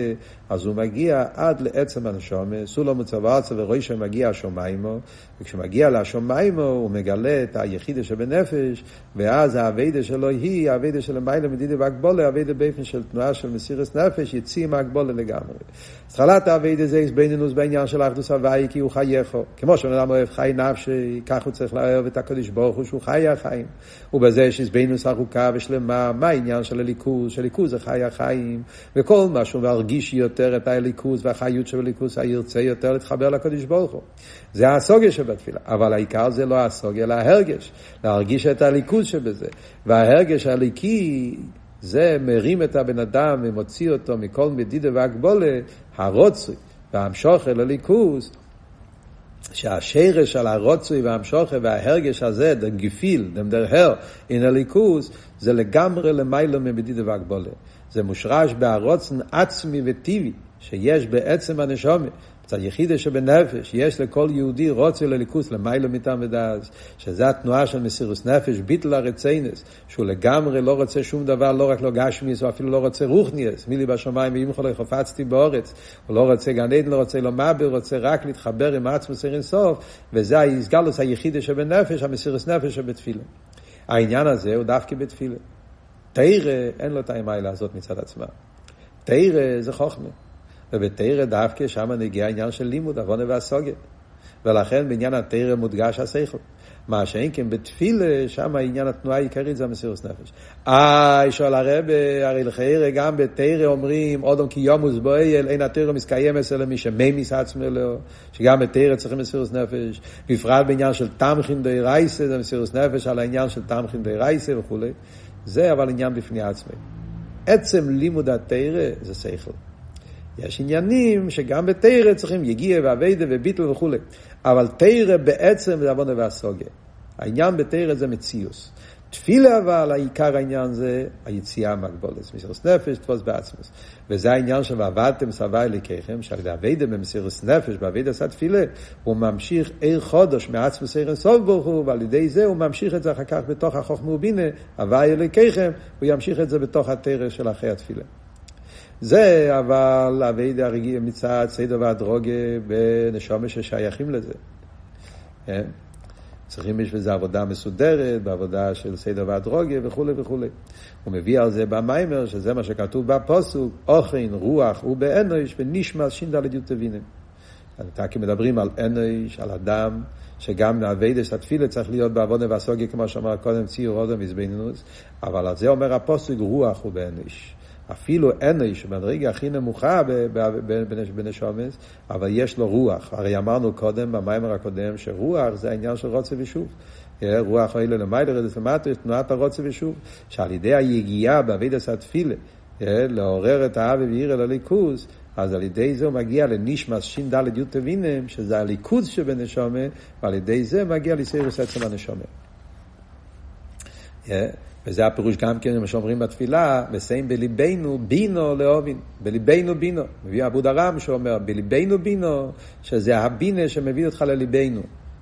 אז הוא מגיע עד לעצם הנשומה, סולו מצווארצה ורוישה מגיע השומיימו, וכשמגיע לשומיימו הוא מגלה את היחידה שבנפש, ואז האביידה שלו היא האביידה של המיילה מדידה והגבולה, האביידה באופן של תנועה של מסירס נפש, יציא מהגבולה לגמרי. התחלת האביידה זה איזבנינוס בעניין של אחדוס הוואי, כי הוא חייכו. כמו שאדם אוהב חי נפשי, כך הוא צריך לאהוב את הקדוש ברוך הוא שהוא חי החיים. ובזה יש איזבנינוס ארוכה ושלמה, מה העניין של הליכוז? שליכוז זה חי החיים, וכל מה שהוא מרגיש יותר את הליכוז והחיות של הליכוז, הירצה יותר להתחבר לקדוש ברוך הוא. זה הסוגיה שבתפילה, אבל העיקר זה לא הסוגיה, אלא ההרגש, להרגיש את הליכוז שבזה. וההרגש הליקי זה מרים את הבן אדם ומוציא אותו מכל מדידה והגבולה, הרוצוי והמשוך אל הליכוז, שהשרש על הרוצוי והמשוכר וההרגש הזה, דם גיפיל, דם דר הר, אין הליכוז, זה לגמרי למיילו ממדידה והגבולה. זה מושרש בהרוצן עצמי וטיבי, שיש בעצם הנשומת. מצד יחידה שבנפש, יש לכל יהודי רוצה לליכוס למיילו מטעם ודאז, שזה התנועה של מסירוס נפש, ביטל הרציינס, שהוא לגמרי לא רוצה שום דבר, לא רק לא גשמיס, הוא אפילו לא רוצה רוחניאס, מילי בשמיים ואם יכול חפצתי באורץ, הוא לא רוצה גן עדן, לא רוצה לא מבר, רוצה רק להתחבר עם עצמו סיר סוף, וזה ההסגלוס היחידה שבנפש, המסירוס נפש שבתפילה. העניין הזה הוא דווקא בתפילה. תרא, אין לו את האמיילה הזאת מצד עצמה. תרא זה חוכמה. ובתרא דווקא שם נגיע העניין של לימוד, עוונה והסוגיה. ולכן בעניין התרא מודגש השכל. מה שאין כן בתפילה, שם עניין התנועה העיקרית זה המסירות נפש. אה, שואל הרבה, הרי לחיירה גם בתרא אומרים, אודום כי יומוס בועל, אין התרא מסקיימס אלא מי שמימיס עצמו אלוהו, שגם בתרא צריכים מסירות נפש, בפרט בעניין של תמכין די רייסה, זה מסירות נפש על העניין של תמכין די רייסה וכולי. זה אבל עניין בפני עצמי. עצם לימוד התרא זה שכל. יש עניינים שגם בתרא צריכים יגיע ואביידה וביטל וכולי. אבל תרא בעצם זה עוונה והסוגיה. העניין בתרא זה מציאוס. תפילה אבל, העיקר העניין זה היציאה מהגבולת, מסירוס נפש, תפוס בעצמוס. וזה העניין של ועבדתם סבי אליקיכם, שעל ידי אביידה במסירוס נפש, באביידה עשה תפילה, הוא ממשיך עיר חודש מעצמוס עיר אינסוף ברוך הוא, ועל ידי זה הוא ממשיך את זה אחר כך בתוך החוכמה ובינה, הוואי אליקיכם, הוא ימשיך את זה בתוך התרא של אחרי התפילה. זה אבל אביידה הרגיל מצד סיידו והדרוגה בנשומה ששייכים לזה. כן? צריכים בשביל זה עבודה מסודרת, בעבודה של סדר והדרוגיה וכולי וכולי. הוא מביא על זה במיימר, שזה מה שכתוב בפוסוק, אוכן, רוח ובאנוש ונשמע ש"ד י"טבינים. כי מדברים על אנוש, על אדם, שגם אביידס התפילה צריך להיות בעבודה והסוגיה, כמו שאמר קודם ציור אודם מזבנינוס, אבל על זה אומר הפוסק, רוח ובאנוש. אפילו אנש, במדרגה הכי נמוכה בנשומס, אבל יש לו רוח. הרי אמרנו קודם, במיימר הקודם, שרוח זה העניין של רוצה ושוב. רוח האלה למעלה, רדת למטה, תנועת הרוצה ושוב. שעל ידי היגיעה באבידס התפילה, לעורר את האבי ועיר אל הליכוז, אז על ידי זה הוא מגיע לנשמס ש"ד י"ט וינם, שזה הליכוז שבנשומה, ועל ידי זה מגיע לסירוס עצם הנשומה. וזה הפירוש גם כן, מה שאומרים בתפילה, מסיים בליבנו בינו לאובין, בליבנו בינו. מביא אבו דרם שאומר, בליבנו בינו, שזה הבינה שמביא אותך לליבנו.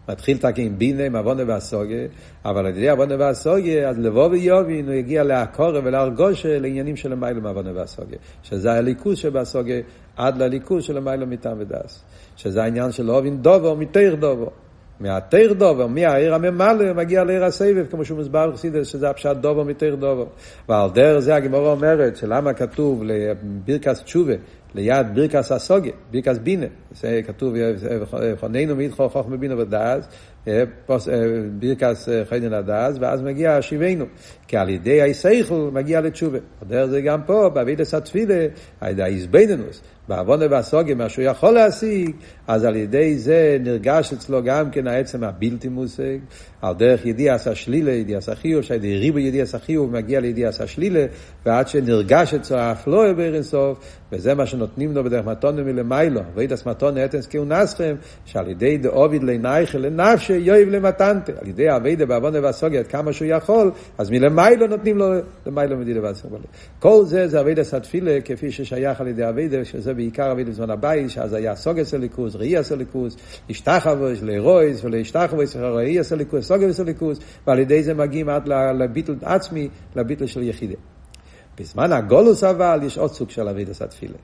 מתחיל תקי עם בינה, עם עוונה והסוגה, אבל על ידי עוונה והסוגה, אז לבוא ויובין, הוא יגיע להקורא ולהרגושה לעניינים של המיילו מעוונה והסוגה. שזה הליכוז שבהסוגה עד לליכוז של המיילו מטעם ודס. שזה העניין של אובין דובו מתיר דובו. מהתיר דובו, מהעיר הממלא, מגיע לעיר הסבב, כמו שהוא מסבר בחסידס, שזה הפשט דובו מתיר דובו. ועל דרך זה הגמורה אומרת, שלמה כתוב לברכס תשובה, ליד ברכס הסוגיה, ברכס בינה, זה כתוב, חוננו מאיתך חוכמה בינה ודאז, ברכס חיינן הדאז, ואז מגיע שיבנו, כי על ידי היסייכל מגיע לתשובה. דרך זה גם פה, בעבידת התפילה, על ידי האיזבנינוס, בעוונה והסוגיה, מה שהוא יכול להשיג, אז על ידי זה נרגש אצלו גם כן העצם הבלתי מושג, על דרך ידיעס השלילה, ידיעס החיוב, שעל ידי ריבו ידיעס החיוב מגיע לידיעס השלילה, ועד שנרגש אצלו האפלואה באינסוף, וזה מה שנותנים לו בדרך מתונה מלמיילו, ואידס מתונה אתנס כהונסכם, שעל ידי דאוביד לעינייך לנפשי יואיב למתנתה, על ידי אבידה בעוונה והסוגיה, עד כמה שהוא יכול, אז מלמיילו נותנים לו למיילו מדידה והסוגיה. כל זה זה אבידס התפילה, כפי ששייך על ידי אבידה, שזה בעיקר אבידה בזמן הבית, שאז היה סוגס הליכוז, ראי הסליכוז, השתחווש, לארויס ולהשתחווש, ראי הסליכוז, סוגס הליכוז, ועל ידי זה מגיעים עד לביטל עצמי, לביטל של יחידה. בזמן הגולוס אבל יש עוד סוג של אבידס התפילה.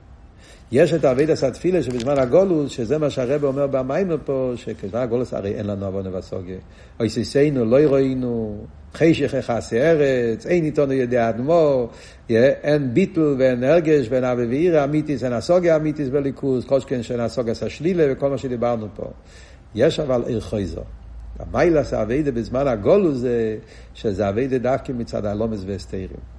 יש את אבידס התפילה שבזמן הגולוס, שזה מה שהרבא אומר במיימר פה, שבזמן הגולוס הרי אין לנו עוון ובסוגיה. אוי סיסנו, לא ראינו, חשך יכעסי ארץ, אין עיתונו יודע אדמו, אין ביטל ואין הרגש ואין אבי ואירא אמיתיס, אין הסוגיה אמיתיס בליכוז, שכן שאין הסוגיה השלילה וכל מה שדיברנו פה. יש אבל עיר חויזו. המיילס האביידה בזמן הגולוס זה שזה אביידה דווקא מצד הלומס והסתירים.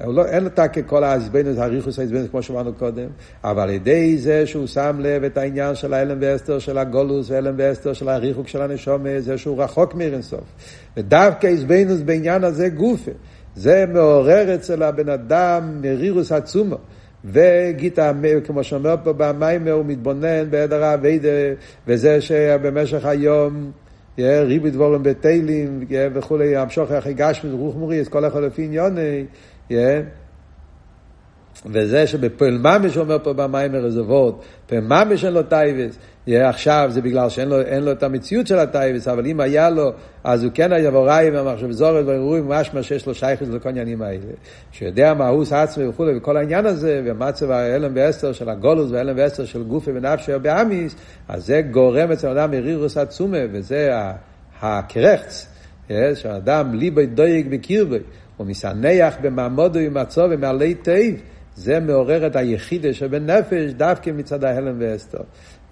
לא, אין לו כל העזבנות, הריחוס העזבנות, כמו שאמרנו קודם, אבל על ידי זה שהוא שם לב את העניין של האלם ואסתר, של הגולוס ואלם ואסתר, של הריחוק של הנשום, זה שהוא רחוק מאינסוף. ודווקא עזבנות בעניין הזה גופה. זה מעורר אצל הבן אדם מרירוס עצומו. וגיטה, כמו שאומר פה במים, הוא מתבונן בעדר האביידה, וזה שבמשך היום ריבי דבורם בתהילים וכולי, המשוך אחרי גשמי, רוח מוריס, כל אחד לפי עניוני, וזה שבפועל ממש אומר פה במים הרזובות, פועל ממש אין לו טייבס, עכשיו זה בגלל שאין לו, לו את המציאות של הטייבס, אבל אם היה לו, אז הוא כן היה בוראי והמחשב זורת והאירועים, משמע שיש לו שייכות לכל העניינים האלה. שיודע מה הוא עצמי וכולי, וכל העניין הזה, ומצב ההלם ואסתר של הגולוס וההלם ואסתר של גופי ונפשי באמיס, אז זה גורם אצל אדם מרירוס עצומה, וזה הקרחץ, שהאדם ליבי דויג בקרבי. הוא משנח במעמודו עצו ומעלי תיב, זה מעורר את היחידה שבנפש דווקא מצד ההלם ואסתר.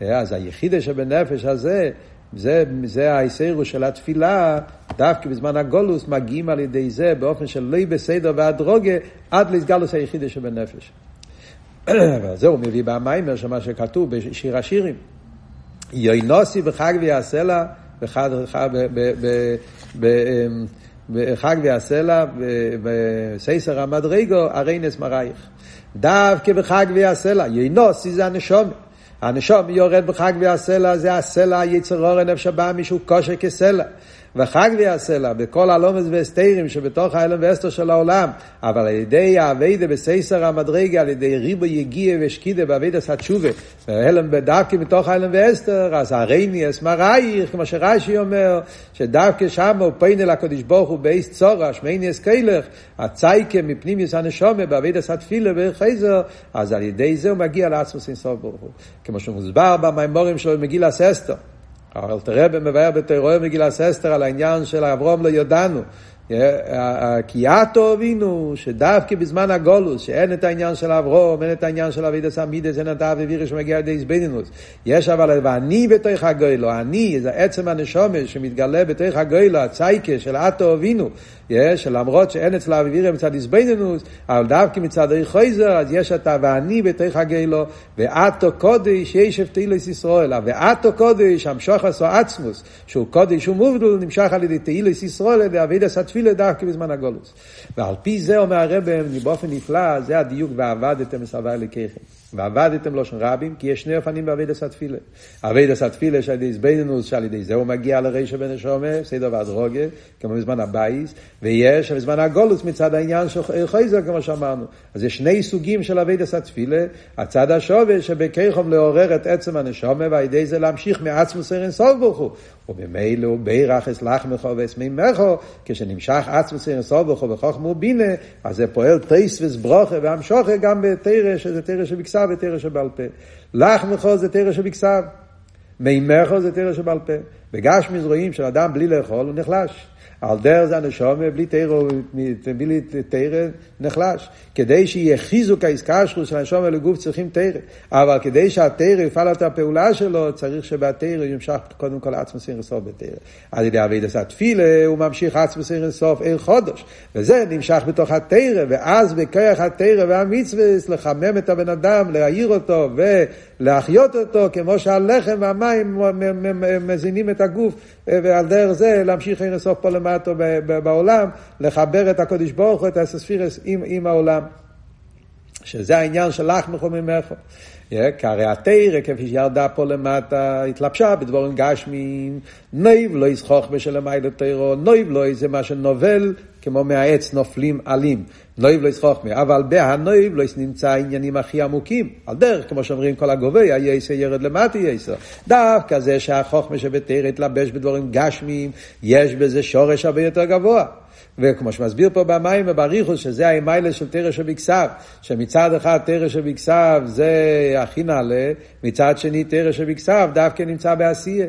אז היחידה שבנפש הזה, זה, זה ההיסרו של התפילה, דווקא בזמן הגולוס מגיעים על ידי זה באופן של לא בסדר והדרוגה עד לסגלוס היחידה שבנפש. ועל זה הוא מביא במיימר, שמה שכתוב בשיר השירים. יוינוסי בחג ויעשה בחג, בחג ויעשה בסייסר המדרגו, הרי נס מרייך. דווקא בחג ויעשה לה, ינוסי זה הנשום. הנשום יורד בחג לה, זה הסלע, יצר אורן נפש הבא מישהו כושר כסלע. וחג ויעשה לה, בכל הלומס והסתירים שבתוך האלם ואסתר של העולם, אבל על ידי האביידה בסייסר המדרגה, על ידי ריבו יגיע ושקידה באביידה התשובה, והלם דווקא מתוך האלם ואסתר, אז הריני אסמרייך, כמו שרש"י אומר, שדווקא שם הוא פיינה לקדוש ברוך הוא באיס צורה, שמייני אסקלך, הצייקה מפנימיוס הנשומה, באביידה התפילה וחייזר, אז על ידי זה הוא מגיע לעצמוס אינסוף ברוך הוא. כמו שמוסבר במימורים שלו במגילת אסתר. אבל תראה במבאר בתיאוריה מגילת אסתר על העניין של אברום לא יודענו. כי עתו אבינו, שדווקא בזמן הגולוס, שאין את העניין של אברום, אין את העניין של אבידס עמידס, אין את האבי וירש שמגיע לידי איזבנינוס. יש אבל, ואני בתוך הגוילו, אני, זה עצם הנשומש שמתגלה בתוך הגוילו, הצייקה של עתו אבינו, שלמרות שאין אצל האבי וירש מצד איזבנינוס, אבל דווקא מצד אי חויזר, אז יש את ואני בתוך הגוילו, ועתו קודש, יש תהילס ישראל, ועתו קודש, המשוך עשו עצמוס, שהוא קודש ומובדל, נמשך על ידי תהילס ישראל, ואבידס התפילה. התפילה דווקא בזמן הגולוס. ועל פי זה אומר הרב באופן נפלא, זה הדיוק ועבדתם מסרבי אלוקיכם. ועבדתם של רבים, כי יש שני אופנים בעבידת התפילה. עבידת התפילה שעל ידי זבנינוס, שעל ידי זה הוא מגיע לרישא בן השומר, סדר ואדרוגה, כמו בזמן הבייס, ויש בזמן הגולוס מצד העניין של חייזר, כמו שאמרנו. אז יש שני סוגים של עבידת התפילה, הצד השווה שבכיכום לעורר את עצם הנשומה, ועל ידי זה להמשיך מעצמו סרן סוף ברוך הוא. וממילא בירך אסלח מכו ואסמימכו, כשנמשך עצמו סרן סוף ברוך הוא וחוכמו בינה, אז זה פועל טייס וסברוכה והמשוכה גם בתרא, שזה תרא שבקסה ותרא שבעל פה. לחמכו זה תרא שבכסב. מימכו זה תרא שבעל פה. בגשמיז רואים שאדם בלי לאכול הוא נחלש. על דרך זה הנשומה, בלי תרא, בלי תרא נחלש. כדי שיהיה חיזוק האיסקשרוס של הנשומה לגוף צריכים תרא. אבל כדי שהתרא יפעל את הפעולה שלו, צריך שבתרא ימשך קודם כל עצמו סיר סוף בתרא. על ידי אבי דסת תפילה הוא ממשיך עצמו סיר סוף עיר חודש. וזה נמשך בתוך התרא, ואז בכוח התרא והמצווה לחמם את הבן אדם, להעיר אותו ולהחיות אותו, כמו שהלחם והמים מזינים את הגוף, ועל דרך זה להמשיך עיר סוף פה למטה. בעולם, לחבר את הקודש ברוך הוא, את הספירס עם, עם העולם. שזה העניין של לך מחוממך. כי הרי התרא, כפי שירדה פה למטה, התלבשה בדבורים גשמיים, נויב לא ישחוך בשלמי לתרא, נויב לא זה מה שנובל, כמו מהעץ נופלים עלים. נויב לא ישחוך מי, אבל בהנויב לא נמצא העניינים הכי עמוקים. על דרך, כמו שאומרים כל הגובה, היסר ירד למטה יסר. דווקא זה שהחוכמה שבתרא התלבש בדבורים גשמיים, יש בזה שורש הרבה יותר גבוה. וכמו שמסביר פה במים ובריחוס, שזה האמיילה של תרא שבכסף, שמצד אחד תרא שבכסף זה הכי נעלה, מצד שני תרא שבכסף דווקא נמצא בעשייה.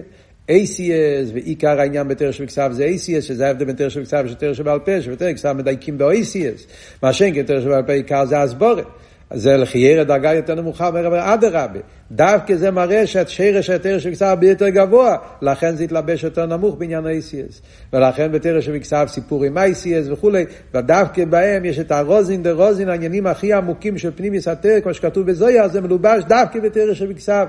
ACS, ועיקר העניין בתרא שבכסף זה ACS, שזה ההבדל בין תרא שבכסף ותרא שבעל פה, שבתרא שבכסף מדייקים ב-ACS. מה שאין כן תרא שבעל פה עיקר זה הסבורת. זה לחיירה דרגה יותר נמוכה, אומר רבי אדרבה. דווקא זה מראה שהשרש היתר של כסף הרבה יותר גבוה, לכן זה התלבש יותר נמוך בעניין ה-ACS. ולכן בתרא של כסף סיפור עם ה-ACS וכולי, ודווקא בהם יש את הרוזין דה רוזין, העניינים הכי עמוקים של פנימיס התרא, כמו שכתוב בזויה, זה מלובש דווקא בתרא של כסף.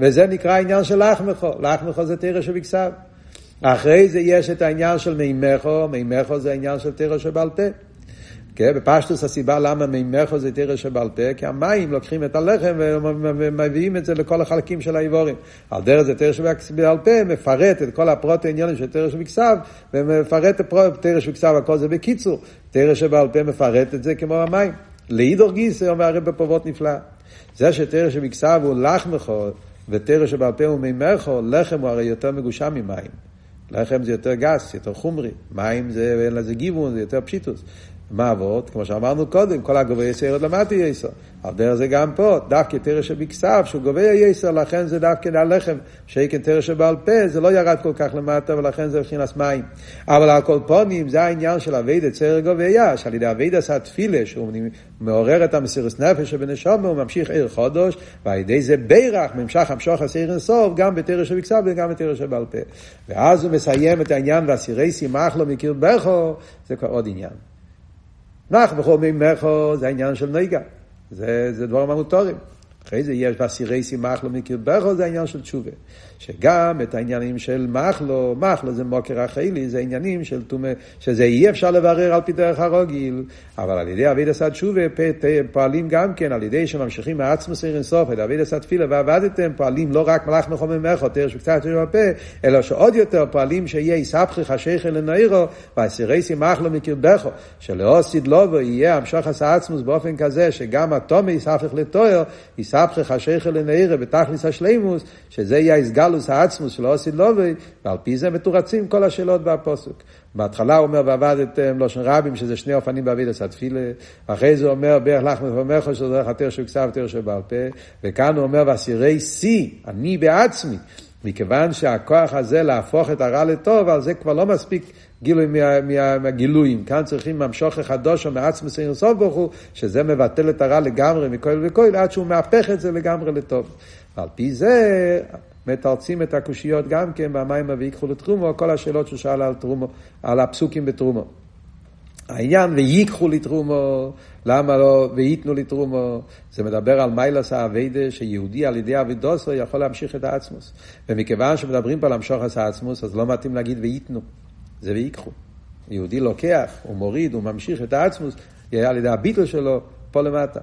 וזה נקרא העניין של לחמכו, לחמכו זה תרא של כסף. אחרי זה יש את העניין של מימכו, מימכו זה העניין של תרא שבעל פה. כן, בפשטוס הסיבה למה מימכו זה תרא שבעל פה, כי המים לוקחים את הלחם ומביאים את זה לכל החלקים של האיבורים. על דרך זה תרא שבעל פה מפרט את כל הפרוט העניינים של תרא שבכסב, ומפרט את תרא שבכסב, הכל זה בקיצור. תרא שבעל פה מפרט את זה כמו המים. לאידור גיס, אומר הרב בפרוות נפלא. זה שתרא שבכסב הוא לחמכו, ותרא שבעל פה הוא מימכו, לחם הוא הרי יותר מגושם ממים. לחם זה יותר גס, יותר חומרי, מים זה אין לזה גיוון, זה יותר פשיטוס. מה עבוד? כמו שאמרנו קודם, כל הגובה יסר עוד למטה יסר. על דרך זה גם פה, דווקא תרא שבכסף, שהוא גובה יסר, לכן זה דווקא הלחם, שאיקן תרא שבעל פה, זה לא ירד כל כך למטה, ולכן זה מבחינת מים. אבל על כל פונים, זה העניין של אבידה צער גובה שעל ידי אבידה עשה תפילה, שהוא מעורר את המסירות נפש שבנשומה, הוא ממשיך עיר חודש, ועל ידי זה בירך, ממשך המשוך הסיר אינסוף, גם בתרא שבכסף וגם בתרא שבעל פה. ואז הוא מסיים את העניין, והסירי שימח לו מקיר בכו, זה כבר עוד עניין. נח בכל מימךו זה העניין של נגע, זה, זה דברים המוטורים. אחרי זה יש בסירי סימחלו מקרבכו, זה העניין של תשובה. שגם את העניינים של מחלו, מחלו זה מוקר החילי, זה עניינים של תומה, שזה אי אפשר לברר על פי דרך הרוגיל, אבל על ידי אביד עשה תשובה פועלים גם כן, על ידי שממשיכים מעצמוס עיר אינסוף, את אביד עשה תפילה ועבדתם, פועלים לא רק מלאך מחומם מחו, תרש וקצת בפה, אלא שעוד יותר פועלים שיהיה יסבכי חשיכי לנעירו, והסירי סימחלו מקרבכו, שלאוסיד לובו יהיה עשה עצמוס באופן כזה, שגם התומי יסבך לתואר, יסבכי חשיכי לנעירו בתכליס השלימוס, שזה יהיה הסגלוס העצמוס של עושי לובי, ועל פי זה מתורצים כל השאלות בפוסק. בהתחלה הוא אומר ועבדתם לושן רבים, שזה שני אופנים בעבידת התפילה, אחרי זה הוא אומר ברך לך מפמך, שזה דרך התר של כסף ותר שבעל פה, וכאן הוא אומר ואסירי שיא, אני בעצמי. מכיוון שהכוח הזה להפוך את הרע לטוב, על זה כבר לא מספיק גילוי מה, מה, מהגילויים. כאן צריכים ממשוך חדוש או מעצמו סיר סוף ברוך הוא, שזה מבטל את הרע לגמרי מכל וכל, עד שהוא מהפך את זה לגמרי לטוב. ועל פי זה מתרצים את הקושיות גם כן במים ויקחו לתרומו, כל השאלות שהוא שאל על תרומו, על הפסוקים בתרומו. העניין ויקחו לתרומו, למה לא וייתנו לתרומו, זה מדבר על מיילס האביידה שיהודי על ידי אבידוסו יכול להמשיך את העצמוס. ומכיוון שמדברים פה על המשוך את העצמוס, אז לא מתאים להגיד וייתנו, זה ויקחו. יהודי לוקח, הוא מוריד, הוא ממשיך את העצמוס, על ידי הביטל שלו, פה למטה.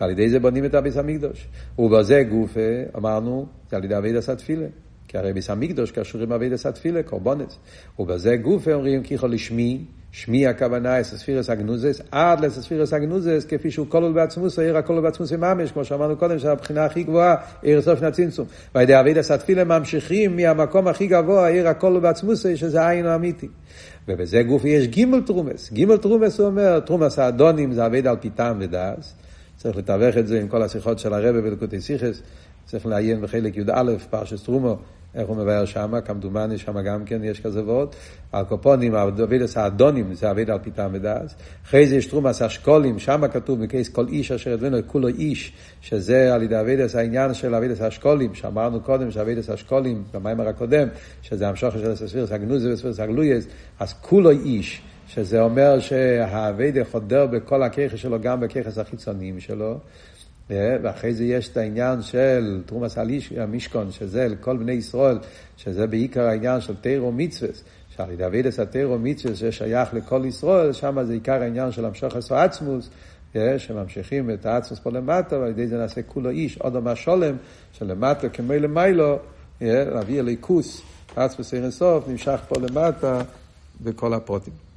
ועל ידי זה בונים את הביס המקדוש. ובזה גופה, אמרנו, זה על ידי אבי דסת תפילה. כי הרי ביס המקדוש קשור עם אבי דסת תפילה, קורבונס. ובזה גופה אומרים כיכו לשמי, שמי הכוונה אסספירס אגנוזס, עד לאסספירס אגנוזס, כפי שהוא כולל בעצמוס, העיר הכולל בעצמוס ממש, כמו שאמרנו קודם, שהבחינה הכי גבוהה, עיר סוף הצמצום. ועל ידי אבי דסת תפילה ממשיכים מהמקום הכי גבוה, העיר הכולל בעצמוס, שזה העין האמיתי. ובזה גוף יש גימל תרומס. גימל תרומס הוא אומר, תרומס האדונים זה אבד על פי טעם ודס. צריך לתווך את זה עם כל השיחות של הרבה בלקוטי סיכס. צריך לעיין בחלק י"א, פרשס תרומו, איך הוא מבאר שם, כמדומני שם גם כן יש כזה ועוד. הקופונים, אבידס האדונים, זה אביד על פיתם ודס. אחרי זה יש תרומס אשכולים, שם כתוב בקייס כל איש אשר אדבנו, כולו איש, שזה על ידי אבידס העניין של אבידס האשכולים, שאמרנו קודם שאבידס האשכולים, במיימר הקודם, שזה המשוך של הספירס הגנוזי וספירס הגלויס, אז כולו איש. שזה אומר שהאביידה חודר בכל הככס שלו, גם בככס החיצוניים שלו. אה, ואחרי זה יש את העניין של תרומס המשכון, שזה לכל בני ישראל, שזה בעיקר העניין של תירו מצווה, שעל ידי אבידס התירו מצווה ששייך לכל ישראל, שם זה עיקר העניין של המשוך עשו עצמוס, אה, שממשיכים את העצמוס פה למטה, ועל ידי זה נעשה כולו איש, עוד אמה שולם, שלמטה כמו למיילו, אה, להביא אלי כוס, עצמוס אין סוף, נמשך פה למטה בכל הפרוטים.